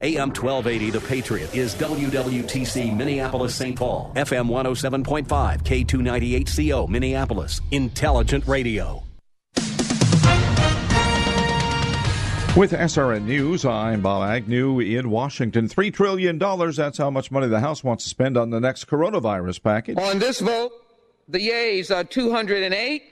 AM 1280 The Patriot is WWTC Minneapolis St. Paul, FM 107.5, K298CO Minneapolis, Intelligent Radio. With SRN News, I'm Bob Agnew in Washington. $3 trillion, that's how much money the House wants to spend on the next coronavirus package. On this vote, the yeas are 208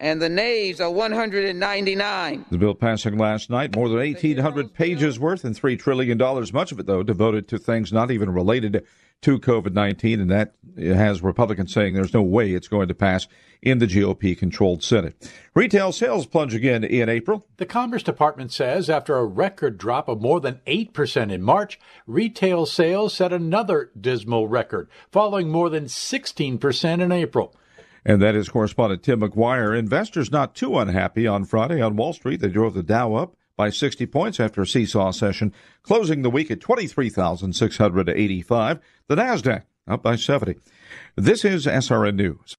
and the nays are 199. The bill passing last night, more than 1,800 pages worth and $3 trillion, much of it, though, devoted to things not even related to COVID 19. And that has Republicans saying there's no way it's going to pass in the GOP controlled Senate. Retail sales plunge again in April. The Commerce Department says after a record drop of more than 8% in March, retail sales set another dismal record, falling more than 16% in April. And that is correspondent Tim McGuire. Investors not too unhappy on Friday on Wall Street. They drove the Dow up by 60 points after a seesaw session, closing the week at 23,685. The NASDAQ up by 70. This is SRN News.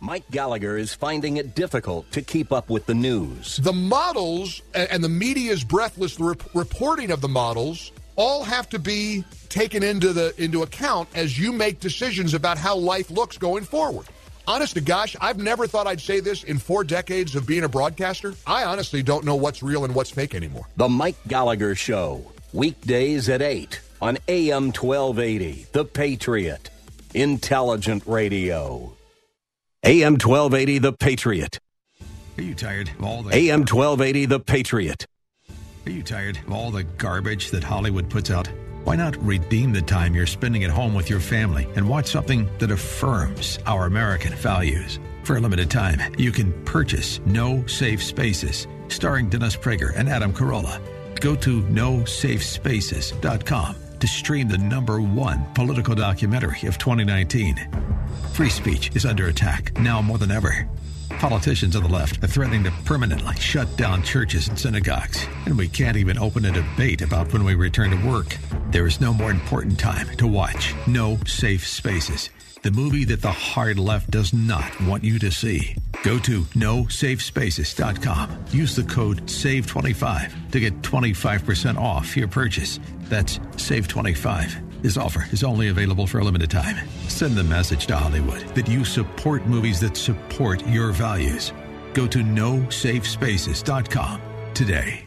Mike Gallagher is finding it difficult to keep up with the news. The models and the media's breathless reporting of the models all have to be taken into the into account as you make decisions about how life looks going forward honest to gosh, I've never thought I'd say this in four decades of being a broadcaster. I honestly don't know what's real and what's fake anymore. The Mike Gallagher Show, weekdays at 8 on AM 1280, The Patriot, Intelligent Radio. AM 1280, The Patriot. Are you tired of all the. AM 1280, The Patriot. Are you tired of all the garbage that Hollywood puts out? Why not redeem the time you're spending at home with your family and watch something that affirms our American values? For a limited time, you can purchase No Safe Spaces, starring Dennis Prager and Adam Carolla. Go to nosafespaces.com to stream the number one political documentary of 2019. Free speech is under attack now more than ever. Politicians on the left are threatening to permanently shut down churches and synagogues, and we can't even open a debate about when we return to work. There is no more important time to watch No Safe Spaces, the movie that the hard left does not want you to see. Go to nosafespaces.com. Use the code SAVE25 to get 25% off your purchase. That's SAVE25. This offer is only available for a limited time. Send the message to Hollywood that you support movies that support your values. Go to nosafespaces.com today.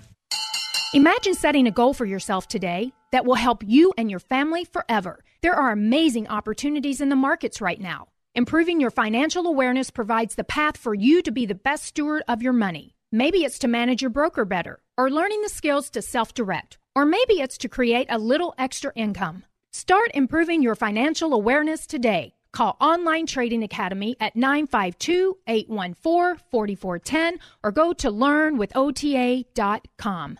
Imagine setting a goal for yourself today that will help you and your family forever. There are amazing opportunities in the markets right now. Improving your financial awareness provides the path for you to be the best steward of your money. Maybe it's to manage your broker better, or learning the skills to self direct, or maybe it's to create a little extra income. Start improving your financial awareness today. Call Online Trading Academy at 952 814 4410 or go to learnwithota.com.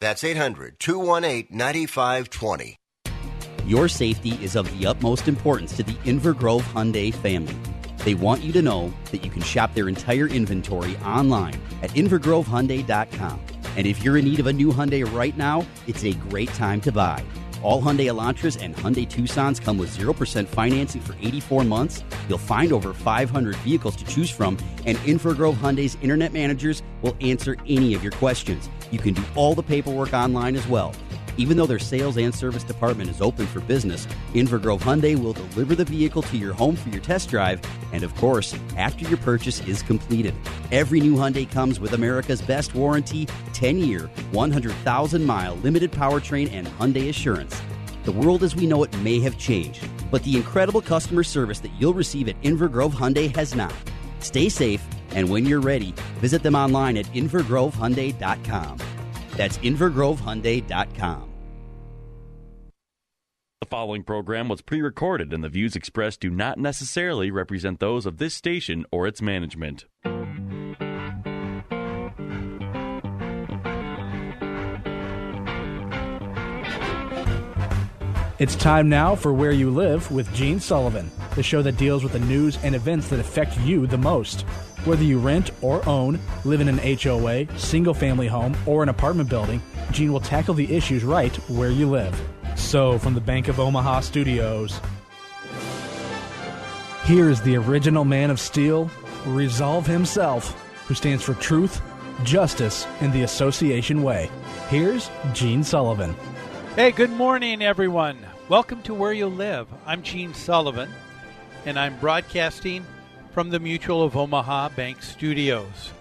That's 800 218 9520. Your safety is of the utmost importance to the Invergrove Hyundai family. They want you to know that you can shop their entire inventory online at invergrovehyundai.com. And if you're in need of a new Hyundai right now, it's a great time to buy. All Hyundai Elantras and Hyundai Tucsons come with 0% financing for 84 months. You'll find over 500 vehicles to choose from, and Invergrove Hyundai's internet managers will answer any of your questions. You can do all the paperwork online as well. Even though their sales and service department is open for business, Invergrove Hyundai will deliver the vehicle to your home for your test drive, and of course, after your purchase is completed. Every new Hyundai comes with America's best warranty 10 year, 100,000 mile limited powertrain and Hyundai assurance. The world as we know it may have changed, but the incredible customer service that you'll receive at Inver Grove Hyundai has not. Stay safe, and when you're ready, visit them online at invergrovehyundai.com. That's invergrovehyundai.com. The following program was pre recorded, and the views expressed do not necessarily represent those of this station or its management. It's time now for Where You Live with Gene Sullivan, the show that deals with the news and events that affect you the most. Whether you rent or own, live in an HOA, single family home, or an apartment building, Gene will tackle the issues right where you live. So, from the Bank of Omaha studios, here is the original man of steel, Resolve himself, who stands for truth, justice, and the association way. Here's Gene Sullivan. Hey, good morning, everyone. Welcome to Where You Live. I'm Gene Sullivan, and I'm broadcasting from the Mutual of Omaha Bank Studios.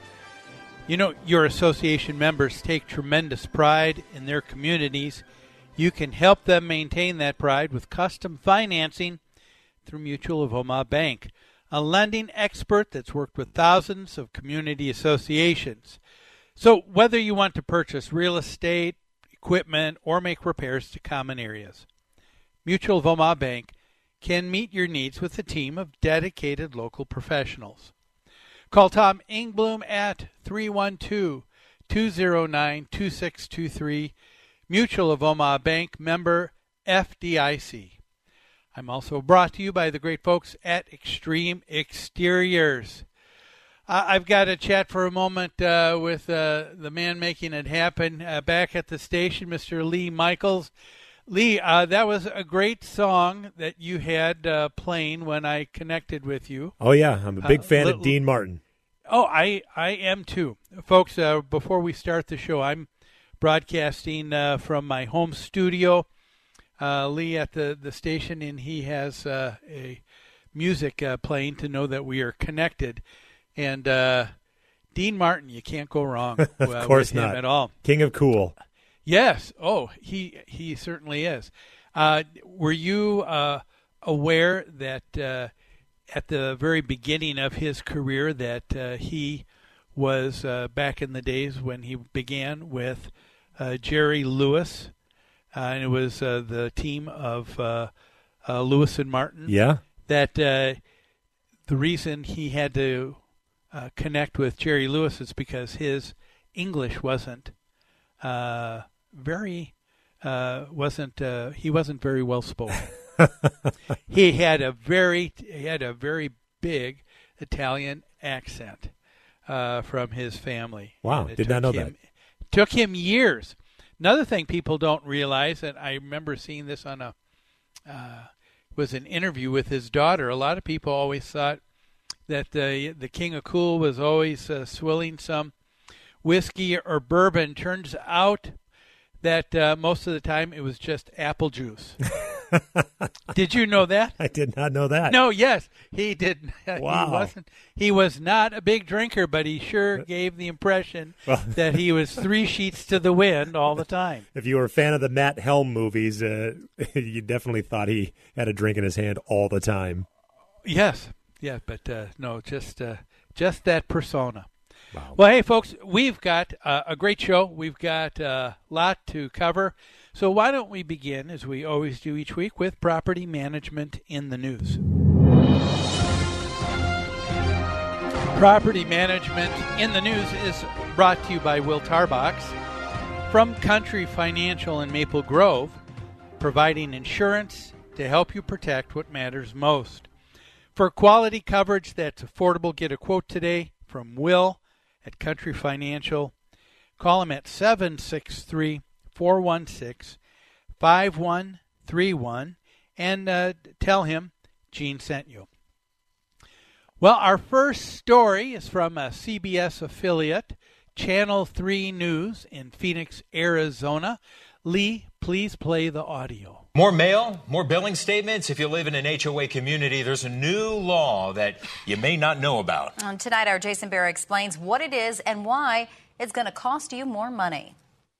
You know, your association members take tremendous pride in their communities. You can help them maintain that pride with custom financing through Mutual of Omaha Bank, a lending expert that's worked with thousands of community associations. So, whether you want to purchase real estate, equipment, or make repairs to common areas. Mutual of Omaha Bank can meet your needs with a team of dedicated local professionals. Call Tom Ingbloom at 312 209 2623, Mutual of Omaha Bank member FDIC. I'm also brought to you by the great folks at Extreme Exteriors. I've got to chat for a moment uh, with uh, the man making it happen uh, back at the station, Mr. Lee Michaels. Lee, uh, that was a great song that you had uh, playing when I connected with you. Oh yeah, I'm a big fan of Dean Martin. Oh, I I am too, folks. before we start the show, I'm broadcasting from my home studio. Lee at the the station, and he has a music playing to know that we are connected. And uh, Dean Martin, you can't go wrong. of uh, course with not. Him at all. King of cool. Yes. Oh, he he certainly is. Uh, were you uh, aware that uh, at the very beginning of his career that uh, he was back in the days when he began with Jerry Lewis, and it was the team of Lewis and Martin. Yeah. That the reason he had to uh, connect with Jerry Lewis is because his English wasn't uh, very uh, wasn't uh, he wasn't very well spoken. he had a very he had a very big Italian accent uh, from his family. Wow, did not know him, that. Took him years. Another thing people don't realize, and I remember seeing this on a uh, was an interview with his daughter. A lot of people always thought that the the King of Cool was always uh, swilling some whiskey or bourbon. Turns out that uh, most of the time it was just apple juice. did you know that? I did not know that. No, yes, he did. Wow. He wasn't. He was not a big drinker, but he sure gave the impression Well- that he was three sheets to the wind all the time. If you were a fan of the Matt Helm movies, uh, you definitely thought he had a drink in his hand all the time. Yes, yeah, but uh, no, just uh, just that persona. Well, hey, folks, we've got uh, a great show. We've got a lot to cover. So why don't we begin, as we always do each week, with property management in the news. Property management in the news is brought to you by Will Tarbox from Country Financial in Maple Grove, providing insurance to help you protect what matters most. For quality coverage that's affordable, get a quote today from Will at Country Financial. Call him at 763 416 5131 and uh, tell him Gene sent you. Well, our first story is from a CBS affiliate, Channel 3 News in Phoenix, Arizona. Lee, please play the audio. More mail, more billing statements. If you live in an HOA community, there's a new law that you may not know about. Um, tonight, our Jason Barry explains what it is and why it's going to cost you more money.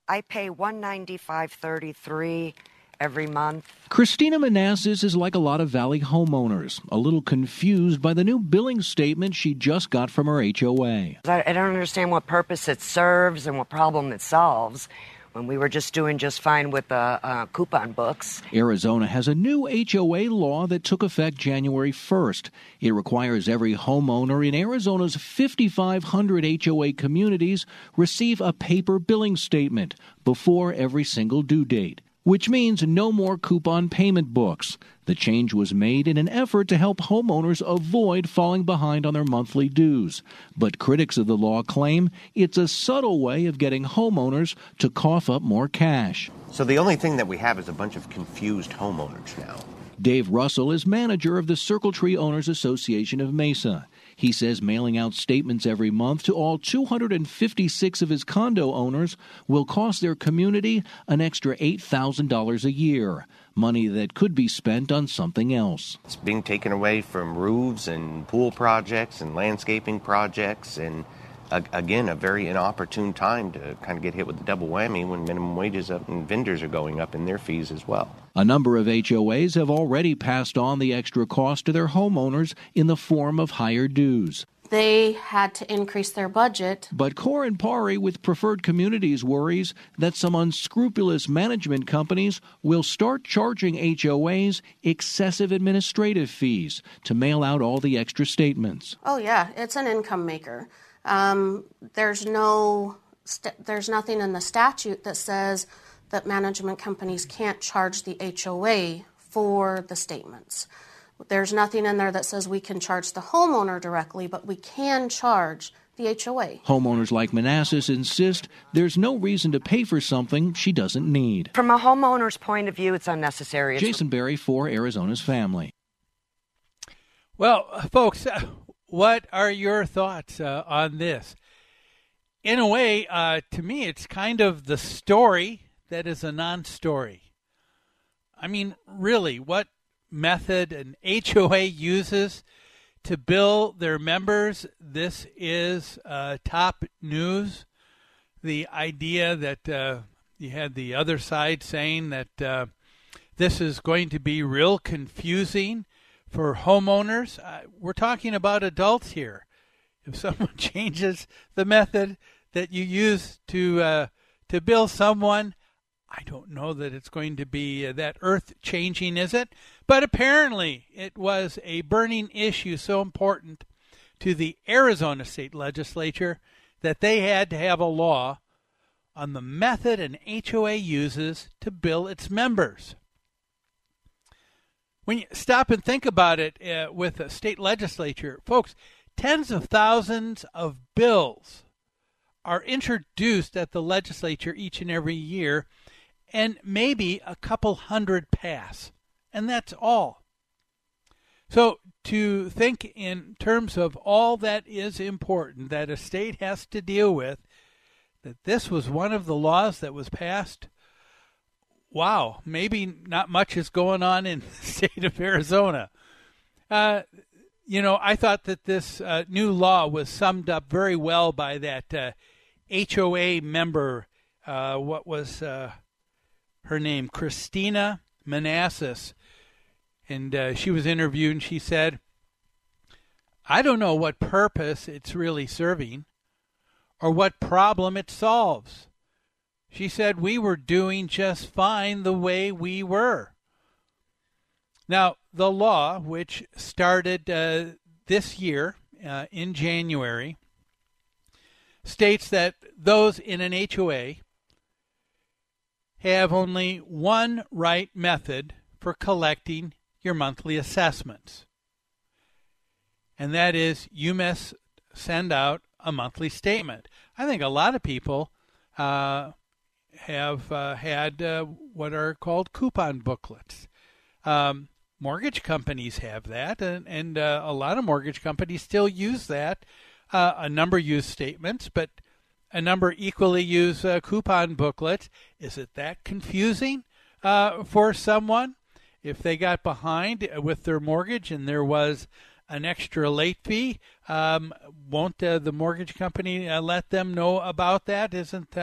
I pay one ninety five thirty three, every month. Christina Manassas is like a lot of Valley homeowners, a little confused by the new billing statement she just got from her HOA. I, I don't understand what purpose it serves and what problem it solves when we were just doing just fine with the uh, uh, coupon books. Arizona has a new HOA law that took effect January 1st. It requires every homeowner in Arizona's 5,500 HOA communities receive a paper billing statement before every single due date which means no more coupon payment books. The change was made in an effort to help homeowners avoid falling behind on their monthly dues. But critics of the law claim it's a subtle way of getting homeowners to cough up more cash. So the only thing that we have is a bunch of confused homeowners now. Dave Russell is manager of the Circle Tree Owners Association of Mesa. He says mailing out statements every month to all 256 of his condo owners will cost their community an extra $8,000 a year, money that could be spent on something else. It's being taken away from roofs and pool projects and landscaping projects and again, a very inopportune time to kind of get hit with the double whammy when minimum wages up and vendors are going up in their fees as well. A number of HOAs have already passed on the extra cost to their homeowners in the form of higher dues. They had to increase their budget. But Corin Pari with Preferred Communities worries that some unscrupulous management companies will start charging HOAs excessive administrative fees to mail out all the extra statements. Oh, yeah, it's an income maker. Um, there's no, st- there's nothing in the statute that says that management companies can't charge the HOA for the statements. There's nothing in there that says we can charge the homeowner directly, but we can charge the HOA. Homeowners like Manassas insist there's no reason to pay for something she doesn't need. From a homeowner's point of view, it's unnecessary. Jason Barry for Arizona's Family. Well, folks, what are your thoughts uh, on this? In a way, uh, to me, it's kind of the story that is a non story. I mean, really, what method an HOA uses to bill their members, this is uh, top news. The idea that uh, you had the other side saying that uh, this is going to be real confusing for homeowners. We're talking about adults here. If someone changes the method that you use to uh, to bill someone, I don't know that it's going to be uh, that earth changing, is it? But apparently, it was a burning issue so important to the Arizona state legislature that they had to have a law on the method an HOA uses to bill its members when you stop and think about it uh, with a state legislature, folks, tens of thousands of bills are introduced at the legislature each and every year, and maybe a couple hundred pass. And that's all. So, to think in terms of all that is important that a state has to deal with, that this was one of the laws that was passed wow, maybe not much is going on in the state of Arizona. Uh, you know, I thought that this uh, new law was summed up very well by that uh, HOA member. Uh, what was uh, her name? Christina Manassas. And uh, she was interviewed and she said, I don't know what purpose it's really serving or what problem it solves. She said we were doing just fine the way we were. Now, the law, which started uh, this year uh, in January, states that those in an HOA have only one right method for collecting your monthly assessments. And that is you must send out a monthly statement. I think a lot of people uh, have uh, had uh, what are called coupon booklets. Um, mortgage companies have that, and, and uh, a lot of mortgage companies still use that. Uh, a number use statements, but a number equally use uh, coupon booklets. Is it that confusing for someone? If they got behind with their mortgage and there was an extra late fee, um, won't the mortgage company let them know about that? Isn't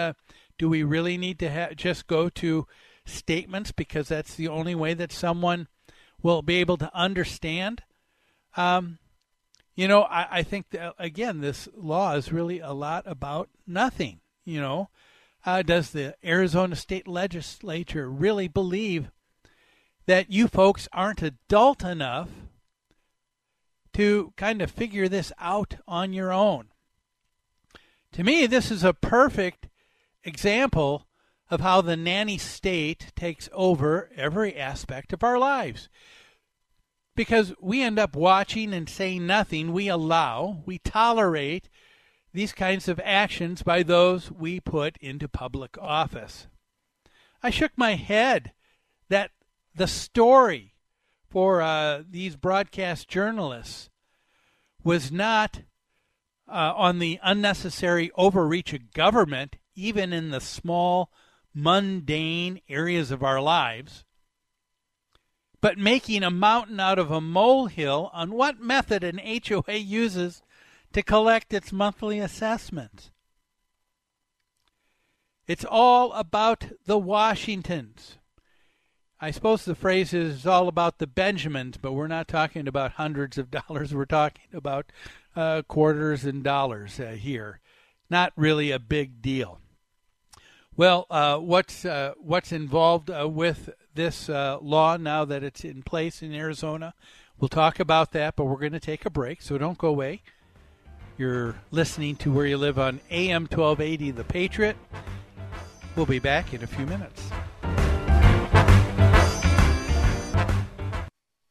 do we really need to ha- just go to statements because that's the only way that someone will be able to understand. Um, you know, I, I think that, again, this law is really a lot about nothing. You know, uh, does the Arizona State Legislature really believe that you folks aren't adult enough to kind of figure this out on your own? To me, this is a perfect example of how the nanny state takes over every aspect of our lives. Because we end up watching and saying nothing. We allow, we tolerate these kinds of actions by those we put into public office. I shook my head that the story for uh, these broadcast journalists was not uh, on the unnecessary overreach of government, even in the small, mundane areas of our lives, but making a mountain out of a molehill on what method an HOA uses to collect its monthly assessments. It's all about the Washingtons. I suppose the phrase is all about the Benjamins, but we're not talking about hundreds of dollars. We're talking about uh, quarters and dollars uh, here. Not really a big deal. Well, uh, what's uh, what's involved uh, with this uh, law now that it's in place in Arizona? We'll talk about that, but we're going to take a break, so don't go away. You're listening to Where You Live on AM 1280 The Patriot. We'll be back in a few minutes.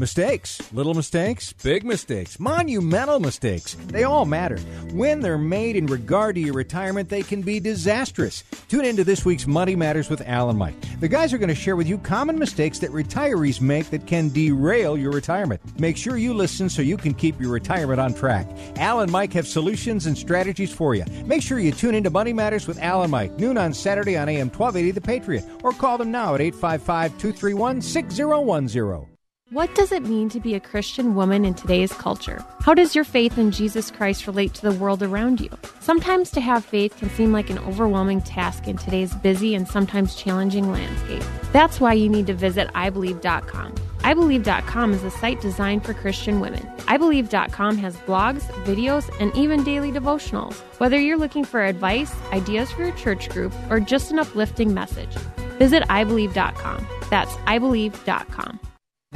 Mistakes, little mistakes, big mistakes, monumental mistakes, they all matter. When they're made in regard to your retirement, they can be disastrous. Tune into this week's Money Matters with Al and Mike. The guys are going to share with you common mistakes that retirees make that can derail your retirement. Make sure you listen so you can keep your retirement on track. Al and Mike have solutions and strategies for you. Make sure you tune into Money Matters with Al and Mike, noon on Saturday on AM 1280 The Patriot, or call them now at 855 231 6010. What does it mean to be a Christian woman in today's culture? How does your faith in Jesus Christ relate to the world around you? Sometimes to have faith can seem like an overwhelming task in today's busy and sometimes challenging landscape. That's why you need to visit iBelieve.com. iBelieve.com is a site designed for Christian women. iBelieve.com has blogs, videos, and even daily devotionals. Whether you're looking for advice, ideas for your church group, or just an uplifting message, visit iBelieve.com. That's iBelieve.com.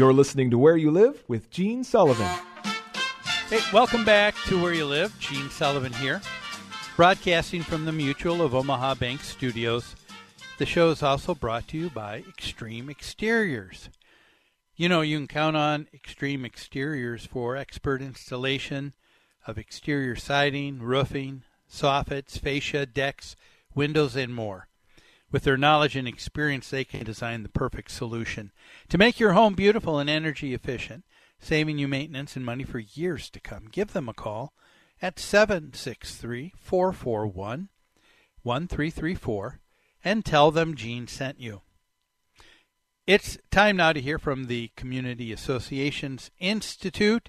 You're listening to Where You Live with Gene Sullivan. Hey, welcome back to Where You Live. Gene Sullivan here, broadcasting from the Mutual of Omaha Bank Studios. The show is also brought to you by Extreme Exteriors. You know, you can count on Extreme Exteriors for expert installation of exterior siding, roofing, soffits, fascia, decks, windows, and more. With their knowledge and experience, they can design the perfect solution to make your home beautiful and energy efficient saving you maintenance and money for years to come. Give them a call at 763 441 1334 and tell them Gene sent you. It's time now to hear from the Community Associations Institute.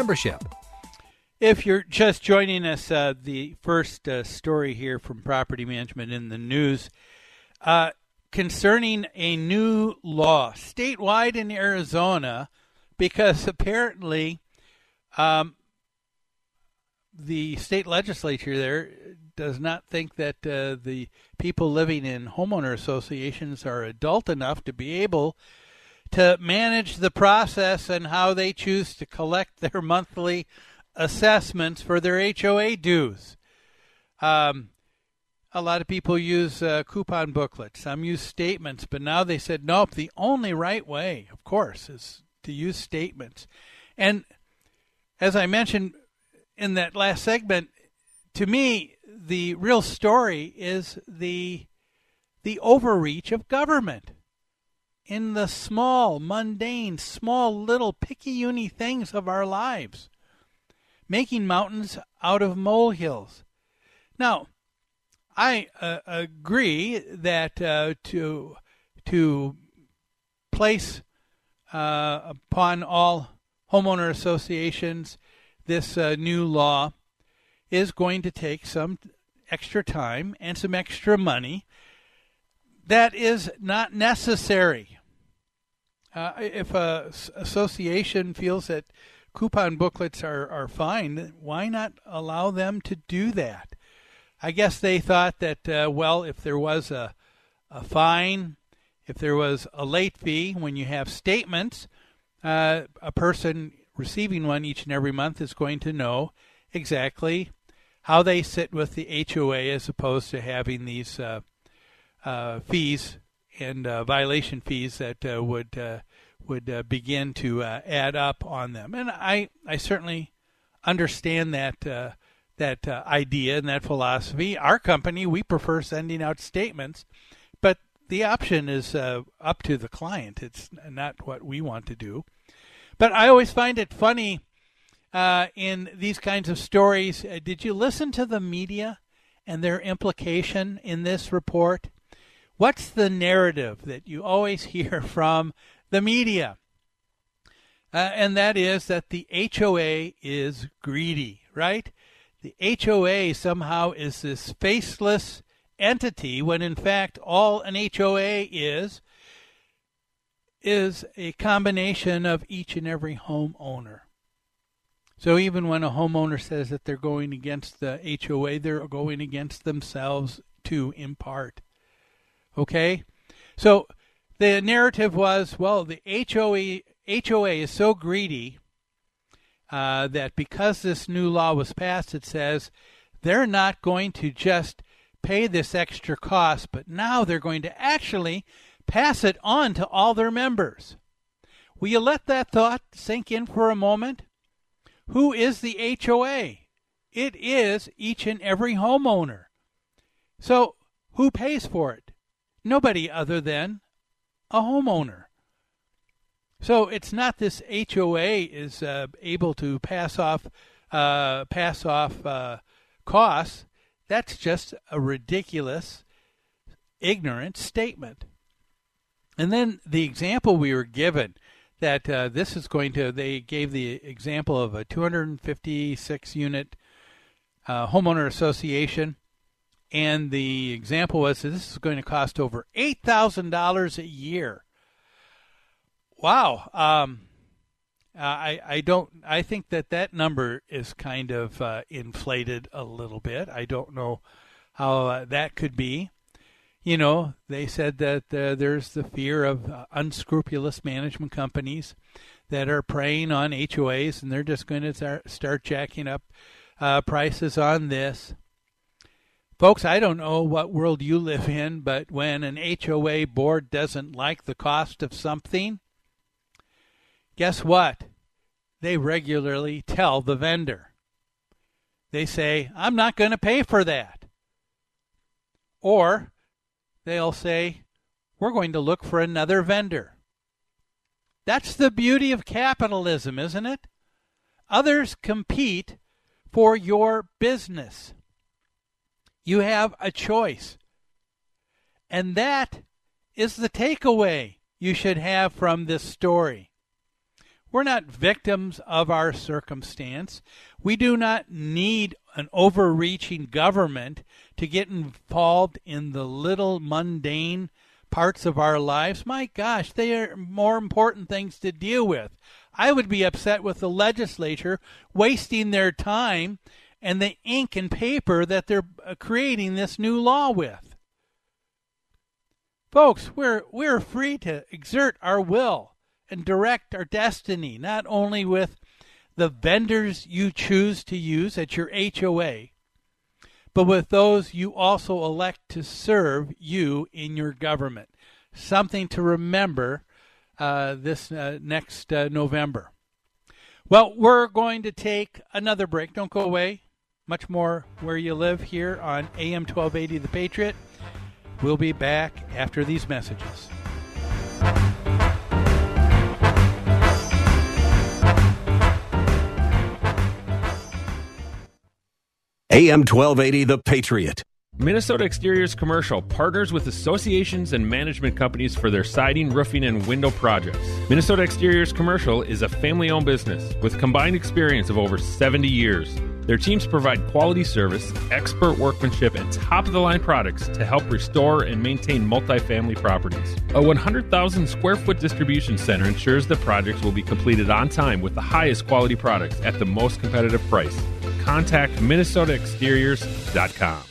membership. If you're just joining us, uh, the first uh, story here from Property Management in the News uh, concerning a new law statewide in Arizona, because apparently um, the state legislature there does not think that uh, the people living in homeowner associations are adult enough to be able to manage the process and how they choose to collect their monthly assessments for their HOA dues. Um, a lot of people use uh, coupon booklets. Some use statements, but now they said, nope, the only right way, of course, is to use statements. And as I mentioned in that last segment, to me, the real story is the the overreach of government in the small, mundane, small, little, picayune things of our lives, making mountains out of molehills. Now, I uh, agree that uh, to to place uh, upon all homeowner associations this uh, new law is going to take some extra time and some extra money that is not necessary. Uh, if a association feels that coupon booklets are, are fine, why not allow them to do that? I guess they thought that, uh, well, if there was a, a fine, if there was a late fee, when you have statements, uh, a person receiving one each and every month is going to know exactly how they sit with the HOA as opposed to having these uh, uh, fees and uh, violation fees that uh, would uh, would uh, begin to add up on them. And I I certainly understand that that idea and that philosophy. Our company we prefer sending out statements, but the option is up to the client. It's not what we want to do. But I always find it funny uh, in these kinds of stories. Uh, did you listen to the media and their implication in this report? What's the narrative that you always hear from the media? Uh, and that is that the HOA is greedy, right? The HOA somehow is this faceless entity when in fact all an HOA is is a combination of each and every homeowner. So even when a homeowner says that they're going against the HOA, they're going against themselves too, in part. Okay? So the narrative was well, the HOA, HOA is so greedy uh, that because this new law was passed, it says they're not going to just pay this extra cost, but now they're going to actually pass it on to all their members. Will you let that thought sink in for a moment? Who is the HOA? It is each and every homeowner. So, who pays for it? Nobody other than a homeowner. So it's not this HOA is uh, able to pass off uh, pass off uh, costs. That's just a ridiculous, ignorant statement. And then the example we were given that uh, this is going to, they gave the example of a 256 unit uh, homeowner association. And the example was this is going to cost over $8,000 a year. Wow. Um, I, I don't, I think that that number is kind of uh, inflated a little bit. I don't know how uh, that could be you know, they said that uh, there's the fear of uh, unscrupulous management companies that are preying on HOAs, and they're just going to start, start jacking up uh, prices on this. Folks, I don't know what world you live in, but when an HOA board doesn't like the cost of something, guess what? They regularly tell the vendor. They say, I'm not going to pay for that. Or they'll say, we're going to look for another vendor. That's the beauty of capitalism, isn't it? Others compete for your business. You have a choice. And that is the takeaway you should have from this story. We're not victims of our circumstance. We do not need an overreaching government to get involved in the little mundane parts of our lives. My gosh, they are more important things to deal with. I would be upset with the legislature wasting their time and the ink and paper that they're uh, creating this new law with. Folks, we're we're free to exert our will and direct our destiny, not only with the vendors you choose to use at your HOA, but with those you also elect to serve you in your government. Something to remember uh, this uh, next uh, November. Well, we're going to take another break. Don't go away. Much more where you live here on AM 1280 The Patriot. We'll be back after these messages. AM 1280, The Patriot. Minnesota Exteriors Commercial partners with associations and management companies for their siding, roofing, and window projects. Minnesota Exteriors Commercial is a family owned business with combined experience of over 70 years. Their teams provide quality service, expert workmanship, and top of the line products to help restore and maintain multifamily properties. A 100,000 square foot distribution center ensures the projects will be completed on time with the highest quality products at the most competitive price contact minnesotaexteriors.com.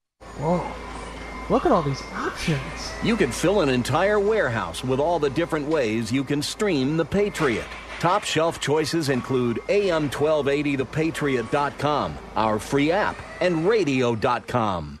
Whoa. Look at all these options. You can fill an entire warehouse with all the different ways you can stream The Patriot. Top shelf choices include AM1280thepatriot.com, our free app, and radio.com.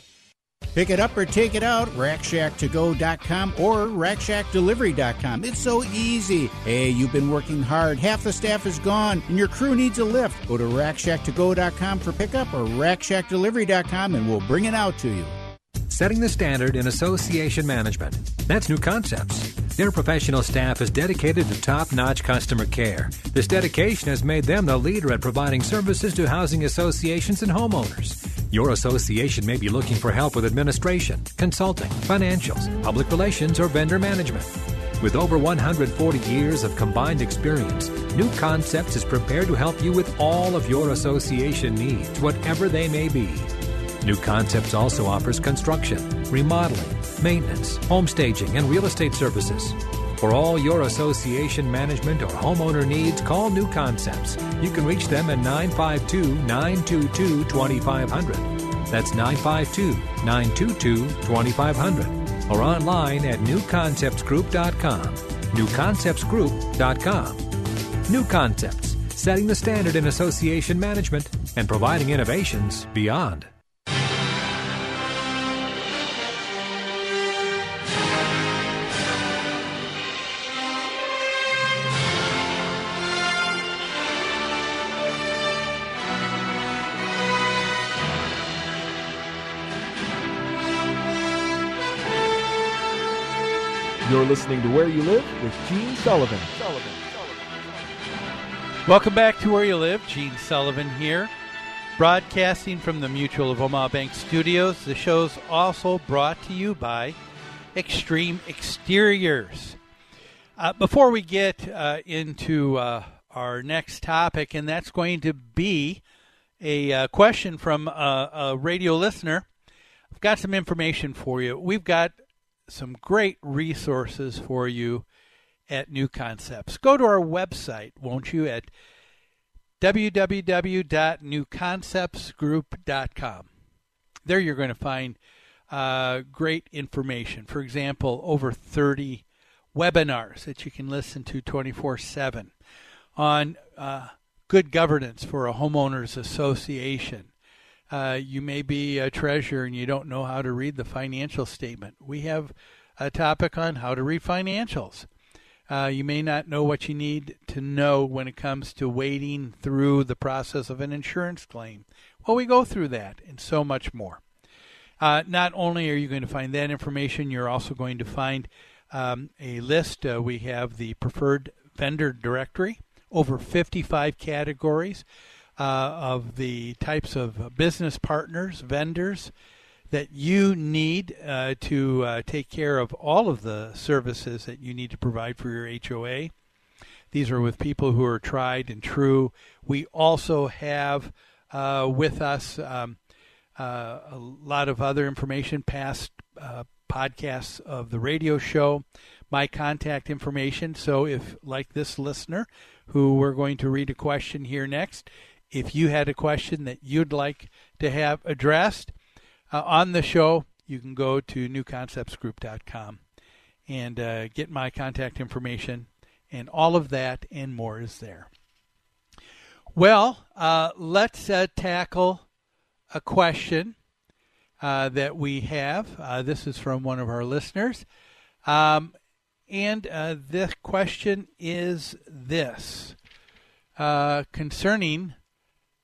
Pick it up or take it out, RackShackToGo.com or RackShackDelivery.com. It's so easy. Hey, you've been working hard. Half the staff is gone and your crew needs a lift. Go to RackShackToGo.com for pickup or RackShackDelivery.com and we'll bring it out to you. Setting the standard in association management. That's new concepts. Their professional staff is dedicated to top notch customer care. This dedication has made them the leader at providing services to housing associations and homeowners. Your association may be looking for help with administration, consulting, financials, public relations, or vendor management. With over 140 years of combined experience, New Concepts is prepared to help you with all of your association needs, whatever they may be. New Concepts also offers construction, remodeling, maintenance, home staging, and real estate services. For all your association management or homeowner needs, call New Concepts. You can reach them at 952 922 2500. That's 952 922 2500 or online at newconceptsgroup.com. Newconceptsgroup.com. New Concepts, setting the standard in association management and providing innovations beyond. You're listening to Where You Live with Gene Sullivan. Sullivan. Welcome back to Where You Live. Gene Sullivan here, broadcasting from the Mutual of Omaha Bank Studios. The show's also brought to you by Extreme Exteriors. Uh, before we get uh, into uh, our next topic, and that's going to be a uh, question from a, a radio listener, I've got some information for you. We've got some great resources for you at New Concepts. Go to our website, won't you, at www.newconceptsgroup.com. There you're going to find uh, great information. For example, over 30 webinars that you can listen to 24 7 on uh, good governance for a homeowners association. Uh, you may be a treasurer and you don't know how to read the financial statement. We have a topic on how to read financials. Uh, you may not know what you need to know when it comes to wading through the process of an insurance claim. Well, we go through that and so much more. Uh, not only are you going to find that information, you're also going to find um, a list. Uh, we have the preferred vendor directory, over 55 categories uh, of the types of business partners, vendors that you need uh, to uh, take care of all of the services that you need to provide for your HOA. These are with people who are tried and true. We also have uh, with us um, uh, a lot of other information, past uh, podcasts of the radio show, my contact information. So, if, like this listener, who we're going to read a question here next, if you had a question that you'd like to have addressed uh, on the show, you can go to newconceptsgroup.com and uh, get my contact information, and all of that and more is there. Well, uh, let's uh, tackle a question uh, that we have. Uh, this is from one of our listeners. Um, and the question is this concerning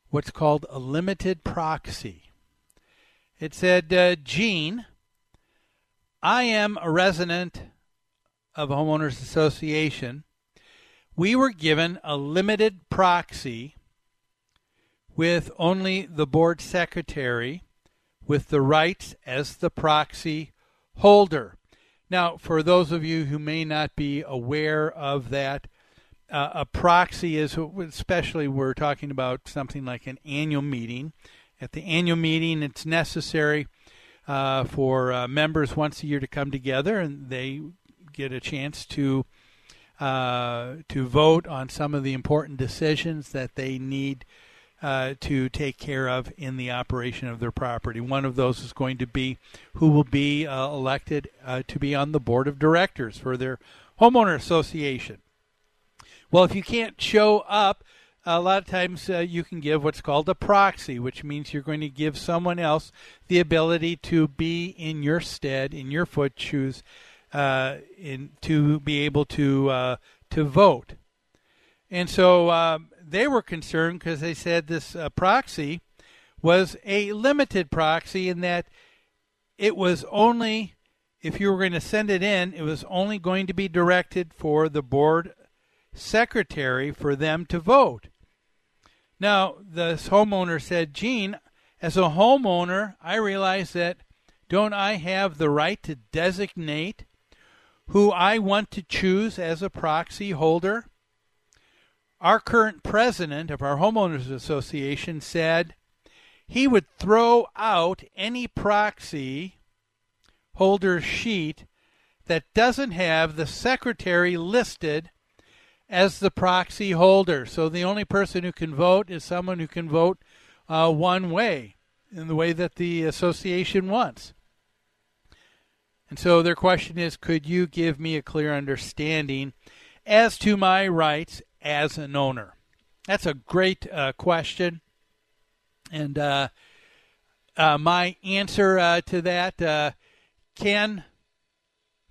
what's called a limited proxy. It said, uh, Gene, I am a resident of a homeowners association. We were given a limited proxy with only the board secretary with the rights as the proxy holder. Now, for those of you who may not be aware of that, uh, a proxy is, especially we're talking about something like an annual meeting. At the annual meeting, it's necessary uh, for uh, members once a year to come together, and they get a chance to uh, to vote on some of the important decisions that they need uh, to take care of in the operation of their property. One of those is going to be who will be uh, elected to be on the board of directors for their homeowner association. Well, if you can't show up, a lot of times uh, you can give what's called a proxy, which means you're going to give someone else the ability to be in your stead, in your foot shoes, uh, in to be able to uh, to vote. And so um, they were concerned because they said this uh, proxy was a limited proxy in that it was only if you were going to send it in, it was only going to be directed for the board secretary for them to vote. Now, this homeowner said, Gene, as a homeowner, I realize that don't I have the right to designate who I want to choose as a proxy holder? Our current president of our homeowners association said he would throw out any proxy holder sheet that doesn't have the secretary listed as the proxy holder. So the only person who can vote is someone who can vote uh, one way, in the way that the association wants. And so their question is could you give me a clear understanding as to my rights as an owner? That's a great uh, question. And uh, uh, my answer uh, to that uh, can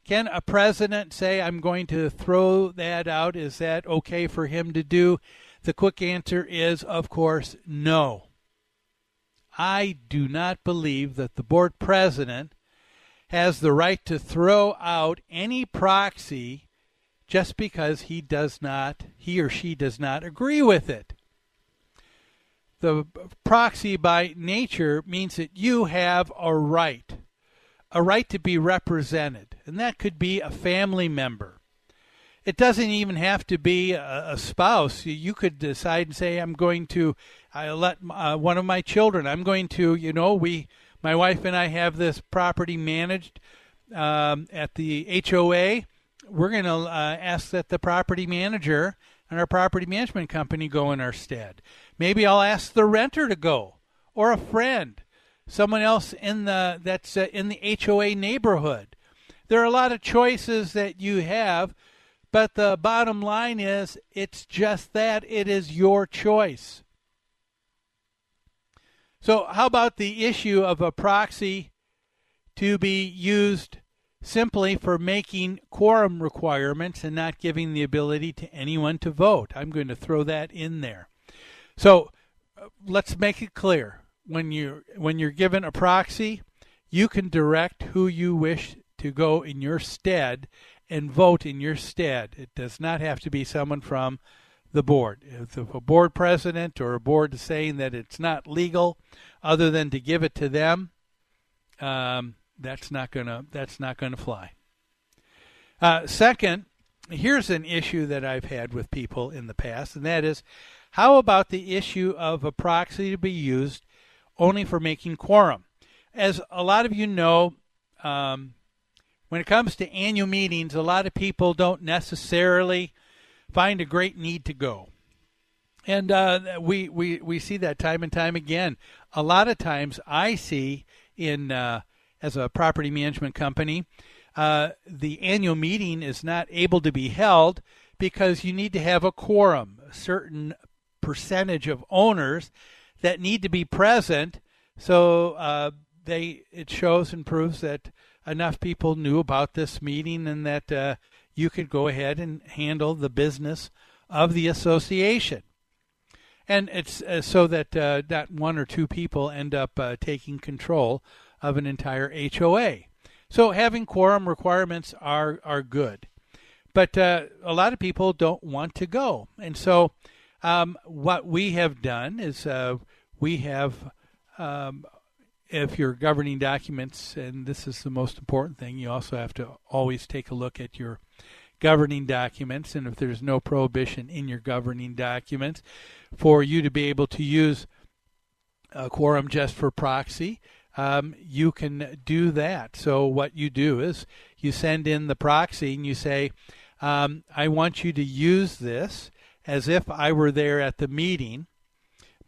can a president say, I'm going to throw that out? Is that okay for him to do? The quick answer is, of course, no. I do not believe that the board president has the right to throw out any proxy just because he does not, he or she does not agree with it. The proxy by nature means that you have a right a right to be represented, and that could be a family member. It doesn't even have to be a, a spouse. You could decide and say, "I'm going to I let uh, one of my children. I'm going to, you know, we, my wife and I have this property managed um, at the HOA. We're going to uh, ask that the property manager and our property management company go in our stead. Maybe I'll ask the renter to go or a friend someone else in the that's uh, in the HOA neighborhood. There are a lot of choices that you have, but the bottom line is it's just that it is your choice. So, how about the issue of a proxy to be used simply for making quorum requirements and not giving the ability to anyone to vote? I'm going to throw that in there. So, uh, let's make it clear when you when you're given a proxy, you can direct who you wish to go in your stead and vote in your stead. It does not have to be someone from the board. If a board president or a board is saying that it's not legal, other than to give it to them, um, that's not gonna that's not gonna fly. Uh, second, here's an issue that I've had with people in the past, and that is, how about the issue of a proxy to be used only for making quorum. As a lot of you know, um, when it comes to annual meetings, a lot of people don't necessarily find a great need to go. And uh, we, we, we see that time and time again. A lot of times I see in uh, as a property management company, uh, the annual meeting is not able to be held because you need to have a quorum, a certain percentage of owners that need to be present. So uh, they it shows and proves that enough people knew about this meeting and that uh, you could go ahead and handle the business of the association. And it's uh, so that uh, not one or two people end up uh, taking control of an entire HOA. So having quorum requirements are are good, but uh, a lot of people don't want to go, and so um, what we have done is uh, we have, um, if you're governing documents, and this is the most important thing, you also have to always take a look at your governing documents, and if there's no prohibition in your governing documents, for you to be able to use a quorum just for proxy, um, you can do that. So what you do is you send in the proxy and you say, um, I want you to use this as if I were there at the meeting,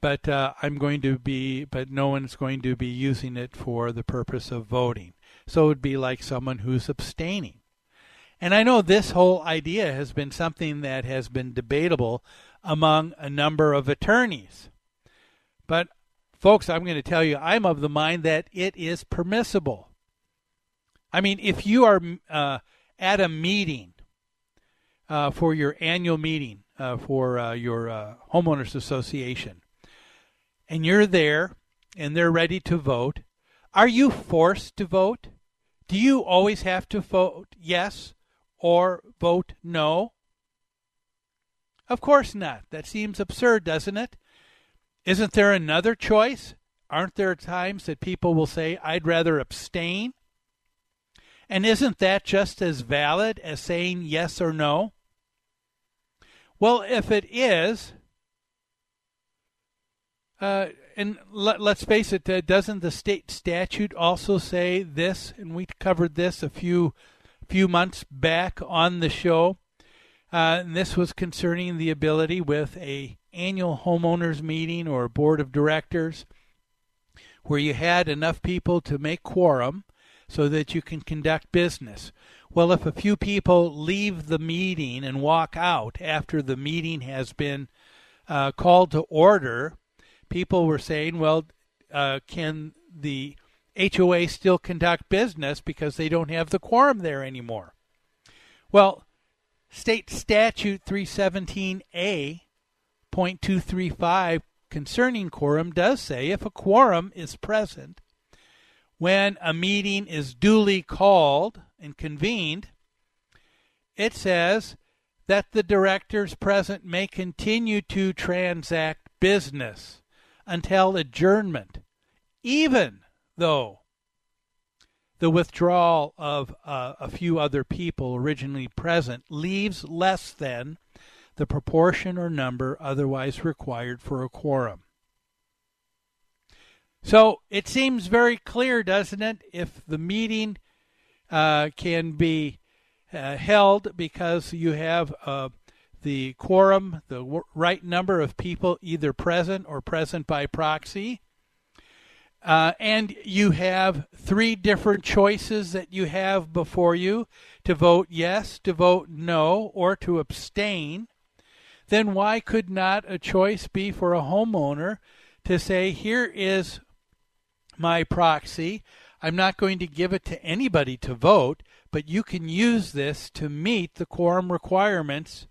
but uh, I'm going to be, but no one's going to be using it for the purpose of voting. So it would be like someone who's abstaining. And I know this whole idea has been something that has been debatable among a number of attorneys. But, folks, I'm going to tell you, I'm of the mind that it is permissible. I mean, if you are uh, at a meeting uh, for your annual meeting uh, for uh, your uh, homeowners association, and you're there and they're ready to vote, are you forced to vote? do you always have to vote yes or vote no? Of course not. That seems absurd, doesn't it? Isn't there another choice? Aren't there times that people will say, I'd rather abstain? And isn't that just as valid as saying yes or no? Well, if it is, uh, and let, us face it, uh, doesn't the state statute also say this? And we covered this a few few months back on the show. Uh, and this was concerning the ability with a annual homeowners meeting or board of directors where you had enough people to make quorum so that you can conduct business. Well, if a few people leave the meeting and walk out after the meeting has been uh, called to order, people were saying, well, uh, can the HOA still conduct business because they don't have the quorum there anymore? Well, state statute 317A, point 235 concerning quorum does say if a quorum is present when a meeting is duly called and convened, it says that the directors present may continue to transact business until adjournment, even though the withdrawal of uh, a few other people originally present leaves less than the proportion or number otherwise required for a quorum. So it seems very clear, doesn't it? If the meeting uh, can be uh, held because you have uh, the quorum, the w- right number of people either present or present by proxy. Uh, and you have three different choices that you have before you to vote yes, to vote no, or to abstain. Then why could not a choice be for a homeowner to say, here is my proxy. I'm not going to give it to anybody to vote, but you can use this to meet the quorum requirements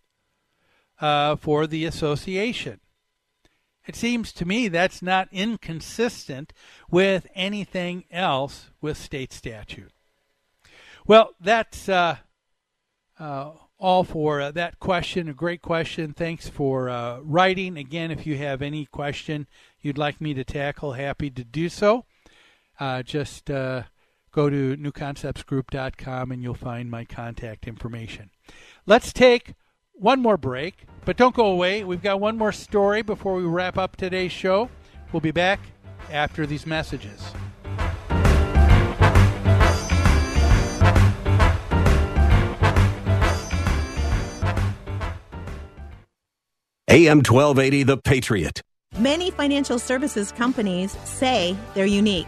uh, for the association. It seems to me that's not inconsistent with anything else with state statute. Well, that's uh, uh, all for uh, that question. A great question. Thanks for uh, writing. Again, if you have any question you'd like me to tackle, happy to do so uh, just uh, go to newconceptsgroup.com and you'll find my contact information. Let's take one more break, but don't go away. We've got one more story before we wrap up today's show. We'll be back after these messages. AM 1280, The Patriot. Many financial services companies say they're unique.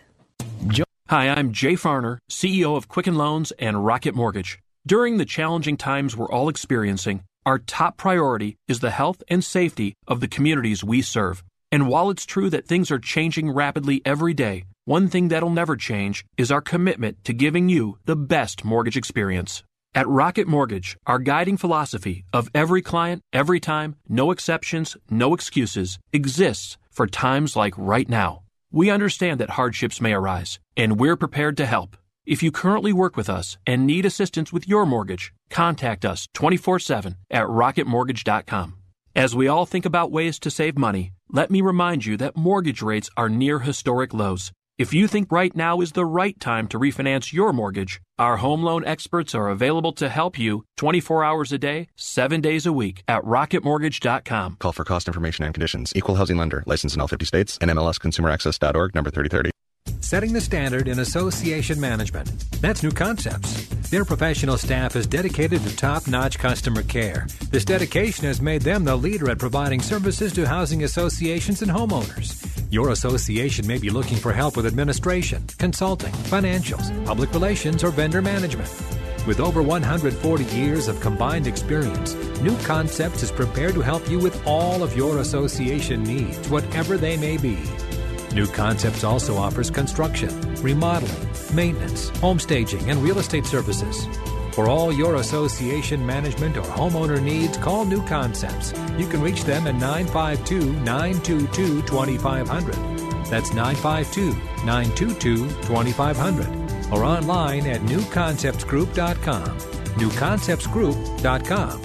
Hi, I'm Jay Farner, CEO of Quicken Loans and Rocket Mortgage. During the challenging times we're all experiencing, our top priority is the health and safety of the communities we serve. And while it's true that things are changing rapidly every day, one thing that'll never change is our commitment to giving you the best mortgage experience. At Rocket Mortgage, our guiding philosophy of every client, every time, no exceptions, no excuses exists for times like right now. We understand that hardships may arise, and we're prepared to help. If you currently work with us and need assistance with your mortgage, contact us 24 7 at rocketmortgage.com. As we all think about ways to save money, let me remind you that mortgage rates are near historic lows, If you think right now is the right time to refinance your mortgage, our home loan experts are available to help you 24 hours a day, 7 days a week at rocketmortgage.com. Call for cost information and conditions. Equal housing lender. Licensed in all 50 states. NMLSconsumeraccess.org number 3030. Setting the standard in association management. That's New Concepts. Their professional staff is dedicated to top notch customer care. This dedication has made them the leader at providing services to housing associations and homeowners. Your association may be looking for help with administration, consulting, financials, public relations, or vendor management. With over 140 years of combined experience, New Concepts is prepared to help you with all of your association needs, whatever they may be. New Concepts also offers construction, remodeling, maintenance, home staging, and real estate services. For all your association management or homeowner needs, call New Concepts. You can reach them at 952 922 2500. That's 952 922 2500. Or online at newconceptsgroup.com. Newconceptsgroup.com.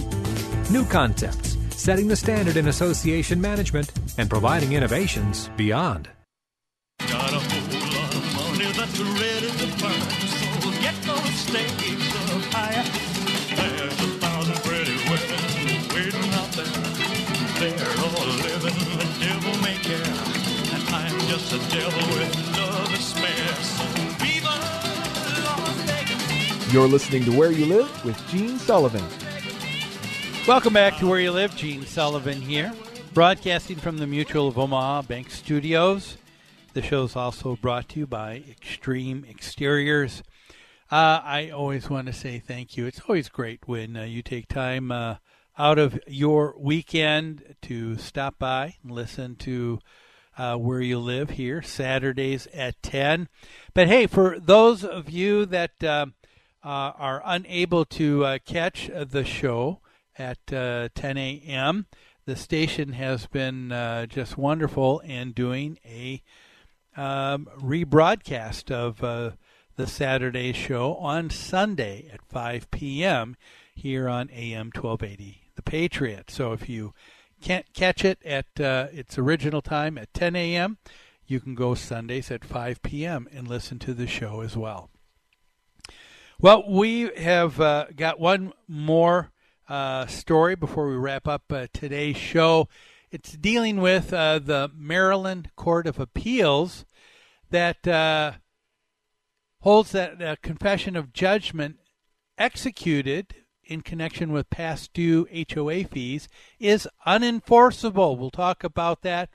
New Concepts, setting the standard in association management and providing innovations beyond. Got a whole lot of money that's ready to burn, so get those Living the devil may care, and I'm just a devil with viva Las You're listening to Where You Live with Gene Sullivan. Welcome back to Where You Live. Gene Sullivan here, broadcasting from the Mutual of Omaha Bank Studios. The show is also brought to you by Extreme Exteriors. Uh, I always want to say thank you. It's always great when uh, you take time uh, out of your weekend to stop by and listen to uh, Where You Live here, Saturdays at 10. But hey, for those of you that uh, uh, are unable to catch the show at 10 a.m., the station has been just wonderful in doing a um, rebroadcast of uh, the Saturday show on Sunday at 5 p.m. here on AM 1280, The Patriot. So if you can't catch it at uh, its original time at 10 a.m., you can go Sundays at 5 p.m. and listen to the show as well. Well, we have uh, got one more uh, story before we wrap up uh, today's show. It's dealing with uh, the Maryland Court of Appeals that uh, holds that a confession of judgment executed in connection with past due HOA fees is unenforceable. We'll talk about that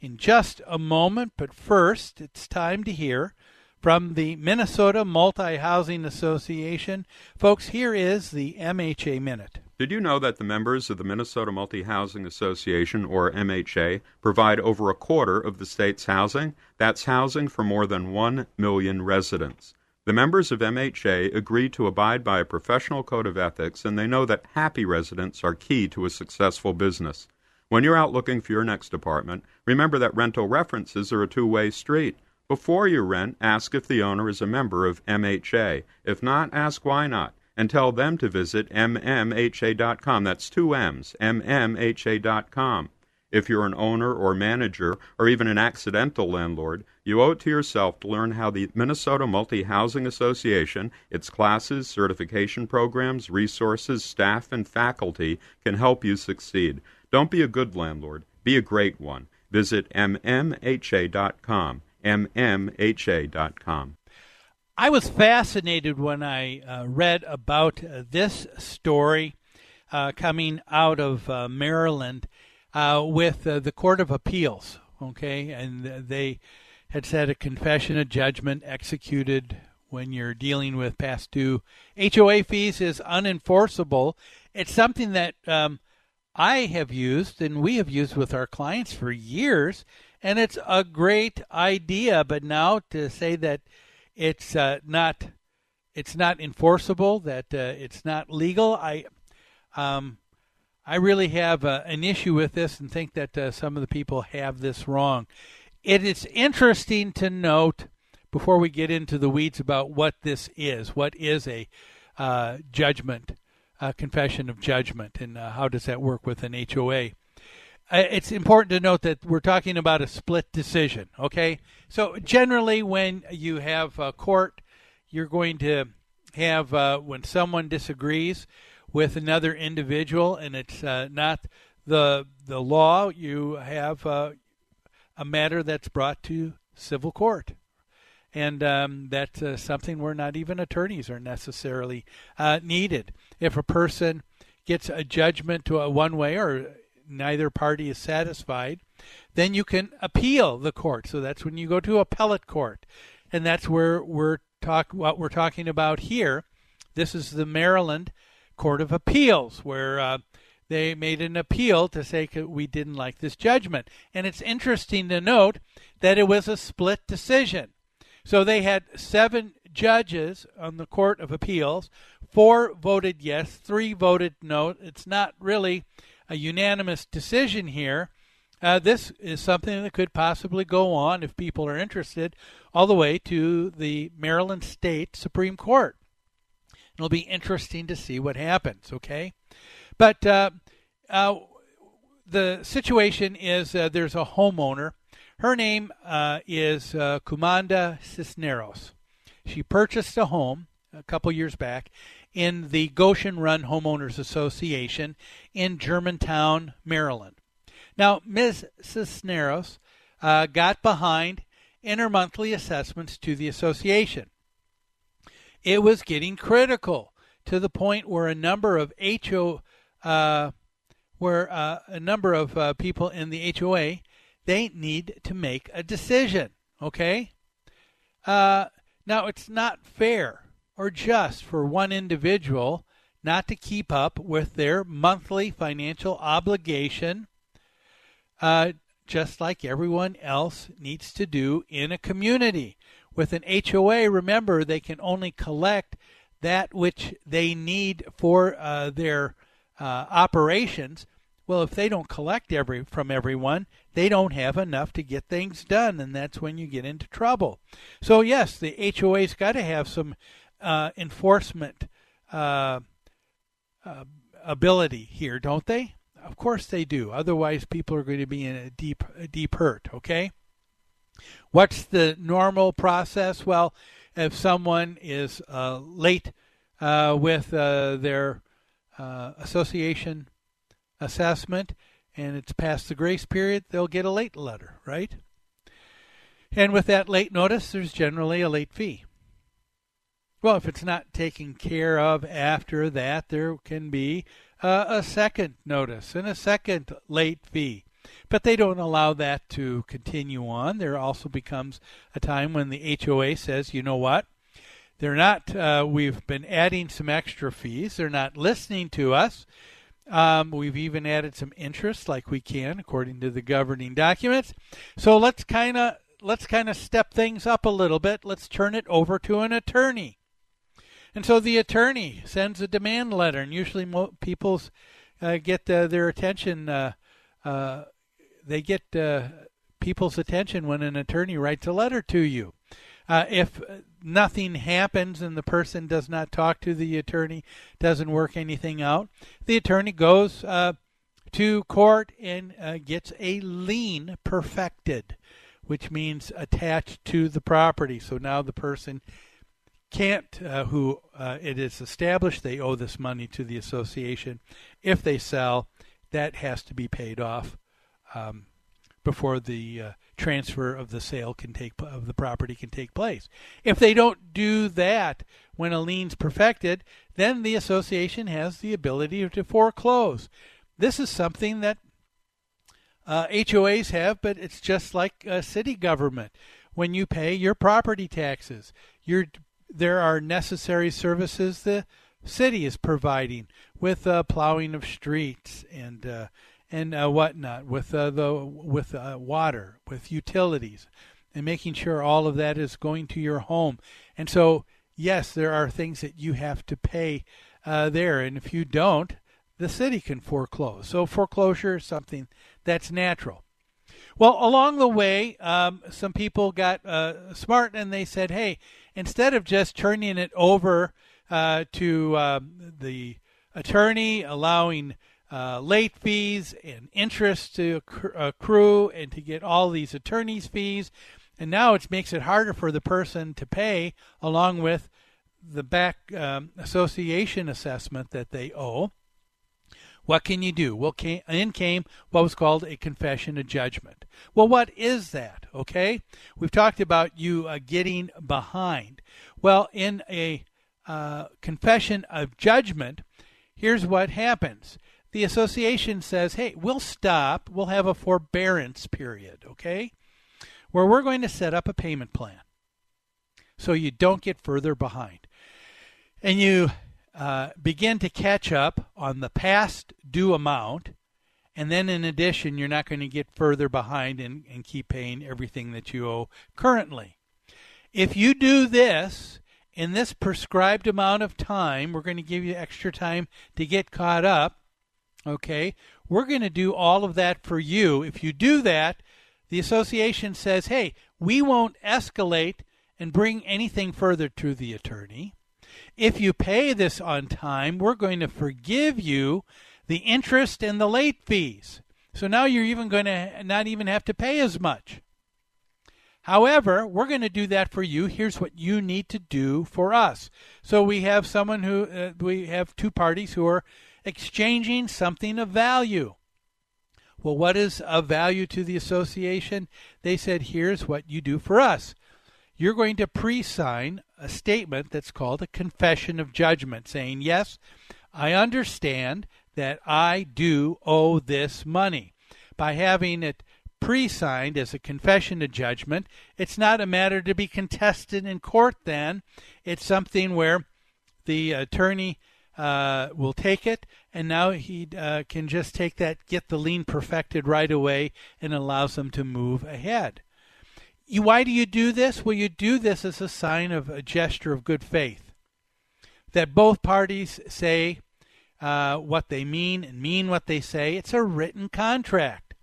in just a moment, but first, it's time to hear from the Minnesota Multi Housing Association. Folks, here is the MHA Minute. Did you know that the members of the Minnesota Multi Housing Association, or MHA, provide over a quarter of the state's housing? That's housing for more than 1 million residents. The members of MHA agree to abide by a professional code of ethics, and they know that happy residents are key to a successful business. When you're out looking for your next apartment, remember that rental references are a two way street. Before you rent, ask if the owner is a member of MHA. If not, ask why not. And tell them to visit mmha.com. That's two M's, mmha.com. If you're an owner or manager or even an accidental landlord, you owe it to yourself to learn how the Minnesota Multi Housing Association, its classes, certification programs, resources, staff, and faculty can help you succeed. Don't be a good landlord, be a great one. Visit mmha.com mmha.com. I was fascinated when I uh, read about uh, this story uh, coming out of uh, Maryland uh, with uh, the Court of Appeals. Okay, and they had said a confession of judgment executed when you're dealing with past due HOA fees is unenforceable. It's something that um, I have used and we have used with our clients for years and it's a great idea. But now to say that it's uh, not it's not enforceable, that uh, it's not legal, I um, I really have uh, an issue with this and think that uh, some of the people have this wrong. It is interesting to note before we get into the weeds about what this is. What is a uh, judgment, a confession of judgment, and uh, how does that work with an HOA? uh, it's important to note that we're talking about a split decision. Okay, so generally, when you have a court, you're going to have uh, when someone disagrees with another individual, and it's uh, not the the law. You have uh, a matter that's brought to civil court, and um, that's uh, something where not even attorneys are necessarily uh, needed. If a person gets a judgment to a one way or neither party is satisfied, then you can appeal the court. So that's when you go to appellate court, and that's where we're talk what we're talking about here. This is the Maryland Court of Appeals, where uh, they made an appeal to say we didn't like this judgment. And it's interesting to note that it was a split decision. So they had seven judges on the Court of Appeals. Four voted yes, three voted no. It's not really a unanimous decision here. Uh, this is something that could possibly go on if people are interested all the way to the Maryland State Supreme Court. It'll be interesting to see what happens, okay? But uh, uh, the situation is uh, there's a homeowner. Her name uh, is uh, Kumanda Cisneros. She purchased a home a couple years back in the Goshen Run Homeowners Association in Germantown, Maryland. Now, Ms. Cisneros uh, got behind in her monthly assessments to the association. It was getting critical to the point where a number of HO, uh, where uh, a number of uh, people in the HOA, they need to make a decision. Okay. Uh, now it's not fair or just for one individual not to keep up with their monthly financial obligation, uh, just like everyone else needs to do in a community. With an HOA, remember, they can only collect that which they need for uh, their uh, operations. Well, if they don't collect every from everyone, they don't have enough to get things done, and that's when you get into trouble. So yes, the HOA's got to have some uh, enforcement uh, uh, ability here, don't they? Of course they do. Otherwise, people are going to be in a deep, a deep hurt. Okay. What's the normal process? Well, if someone is uh, late uh, with uh, their uh, association assessment and it's past the grace period, they'll get a late letter, right? And with that late notice, there's generally a late fee. Well, if it's not taken care of after that, there can be uh, a second notice and a second late fee. But they don't allow that to continue on. There also becomes a time when the HOA says, you know what? They're not, uh, we've been adding some extra fees. They're not listening to us. Um, we've even added some interest like we can according to the governing documents. So let's kind of let's kind of step things up a little bit. Let's turn it over to an attorney. And so the attorney sends a demand letter, and usually mo- people's uh, get uh, their attention. Uh, uh they get uh, people's attention when an attorney writes a letter to you. Uh, if nothing happens and the person does not talk to the attorney, doesn't work anything out, the attorney goes to court and gets a lien perfected, which means attached to the property. So now the person can't, uh, who uh, it is established they owe this money to the association. If they sell, that has to be paid off um, before the uh, transfer of the sale can take of the property can take place. If they don't do that when a lien's perfected, then the association has the ability to foreclose. This is something that uh, HOAs have, but it's just like city government. When you pay your property taxes, you're there are necessary services the city is providing with uh, plowing of streets and uh, and uh, whatnot, with uh, the with uh, water, with utilities, and making sure all of that is going to your home. And so, yes, there are things that you have to pay uh, there, and if you don't, the city can foreclose. So foreclosure is something that's natural. Well, along the way, um, some people got uh, smart and they said, hey, instead of just turning it over uh, to um, the attorney, allowing uh, late fees and interest to accrue and to get all these attorney's fees. And now it makes it harder for the person to pay, along with the back um, association assessment that they owe. What can you do? Well, came, in came what was called a confession of judgment. Well, what is that? Okay, we've talked about you uh, getting behind. Well, in a uh, confession of judgment, here's what happens. The association says, hey, we'll stop, we'll have a forbearance period, okay, where we're going to set up a payment plan so you don't get further behind. And you uh, begin to catch up on the past due amount. And then, in addition, you're not going to get further behind and, and keep paying everything that you owe currently. If you do this in this prescribed amount of time, we're going to give you extra time to get caught up. Okay? We're going to do all of that for you. If you do that, the association says, hey, we won't escalate and bring anything further to the attorney. If you pay this on time, we're going to forgive you the interest and the late fees. So now you're even going to not even have to pay as much. However, we're going to do that for you. Here's what you need to do for us. So we have someone who, uh, we have two parties who are exchanging something of value. Well, what is of value to the association? They said, here's what you do for us you're going to pre sign a statement that's called a confession of judgment, saying, Yes, I understand that I do owe this money. By having it pre signed as a confession of judgment, it's not a matter to be contested in court then. It's something where the attorney uh, will take it, and now he uh, can just take that, get the lien perfected right away, and allows them to move ahead. You, why do you do this? Well, you do this as a sign of a gesture of good faith. That both parties say uh, what they mean and mean what they say. It's a written contract.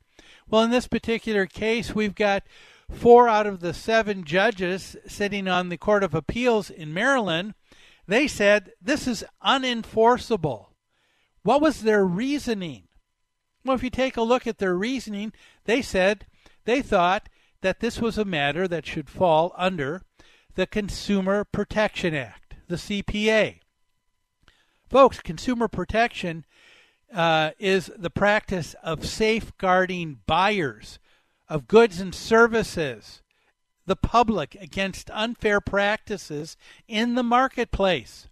Well, in this particular case, we've got four out of the seven judges sitting on the Court of Appeals in Maryland. They said this is unenforceable. What was their reasoning? Well, if you take a look at their reasoning, they said they thought that this was a matter that should fall under the Consumer Protection Act, the CPA. Folks, consumer protection uh, is the practice of safeguarding buyers of goods and services, the public, against unfair practices in the marketplace.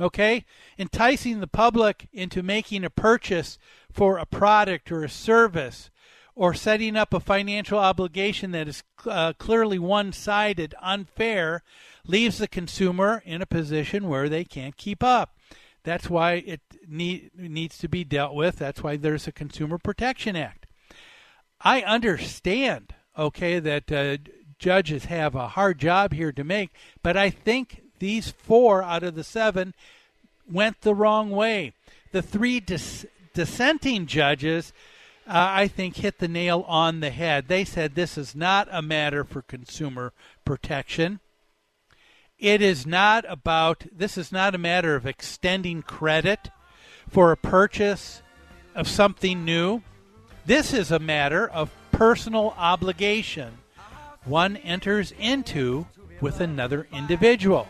Okay? Enticing the public into making a purchase for a product or a service or setting up a financial obligation that is uh, clearly one sided, unfair, leaves the consumer in a position where they can't keep up. That's why it need, needs to be dealt with. That's why there's a Consumer Protection Act. I understand, okay, that uh, judges have a hard job here to make, but I think these four out of the seven went the wrong way. The three dis- dissenting judges uh, I think, hit the nail on the head. They said this is not a matter for consumer protection. It is not about, this is not a matter of extending credit for a purchase of something new. This is a matter of personal obligation one enters into with another individual.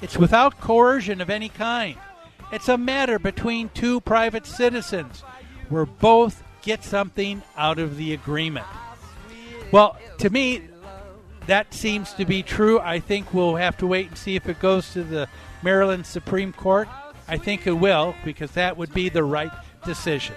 It's without coercion of any kind. It's a matter between two private citizens where both get something out of the agreement. Well, to me, that seems to be true. I think we'll have to wait and see if it goes to the Maryland Supreme Court. I think it will because that would be the right decision.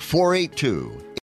482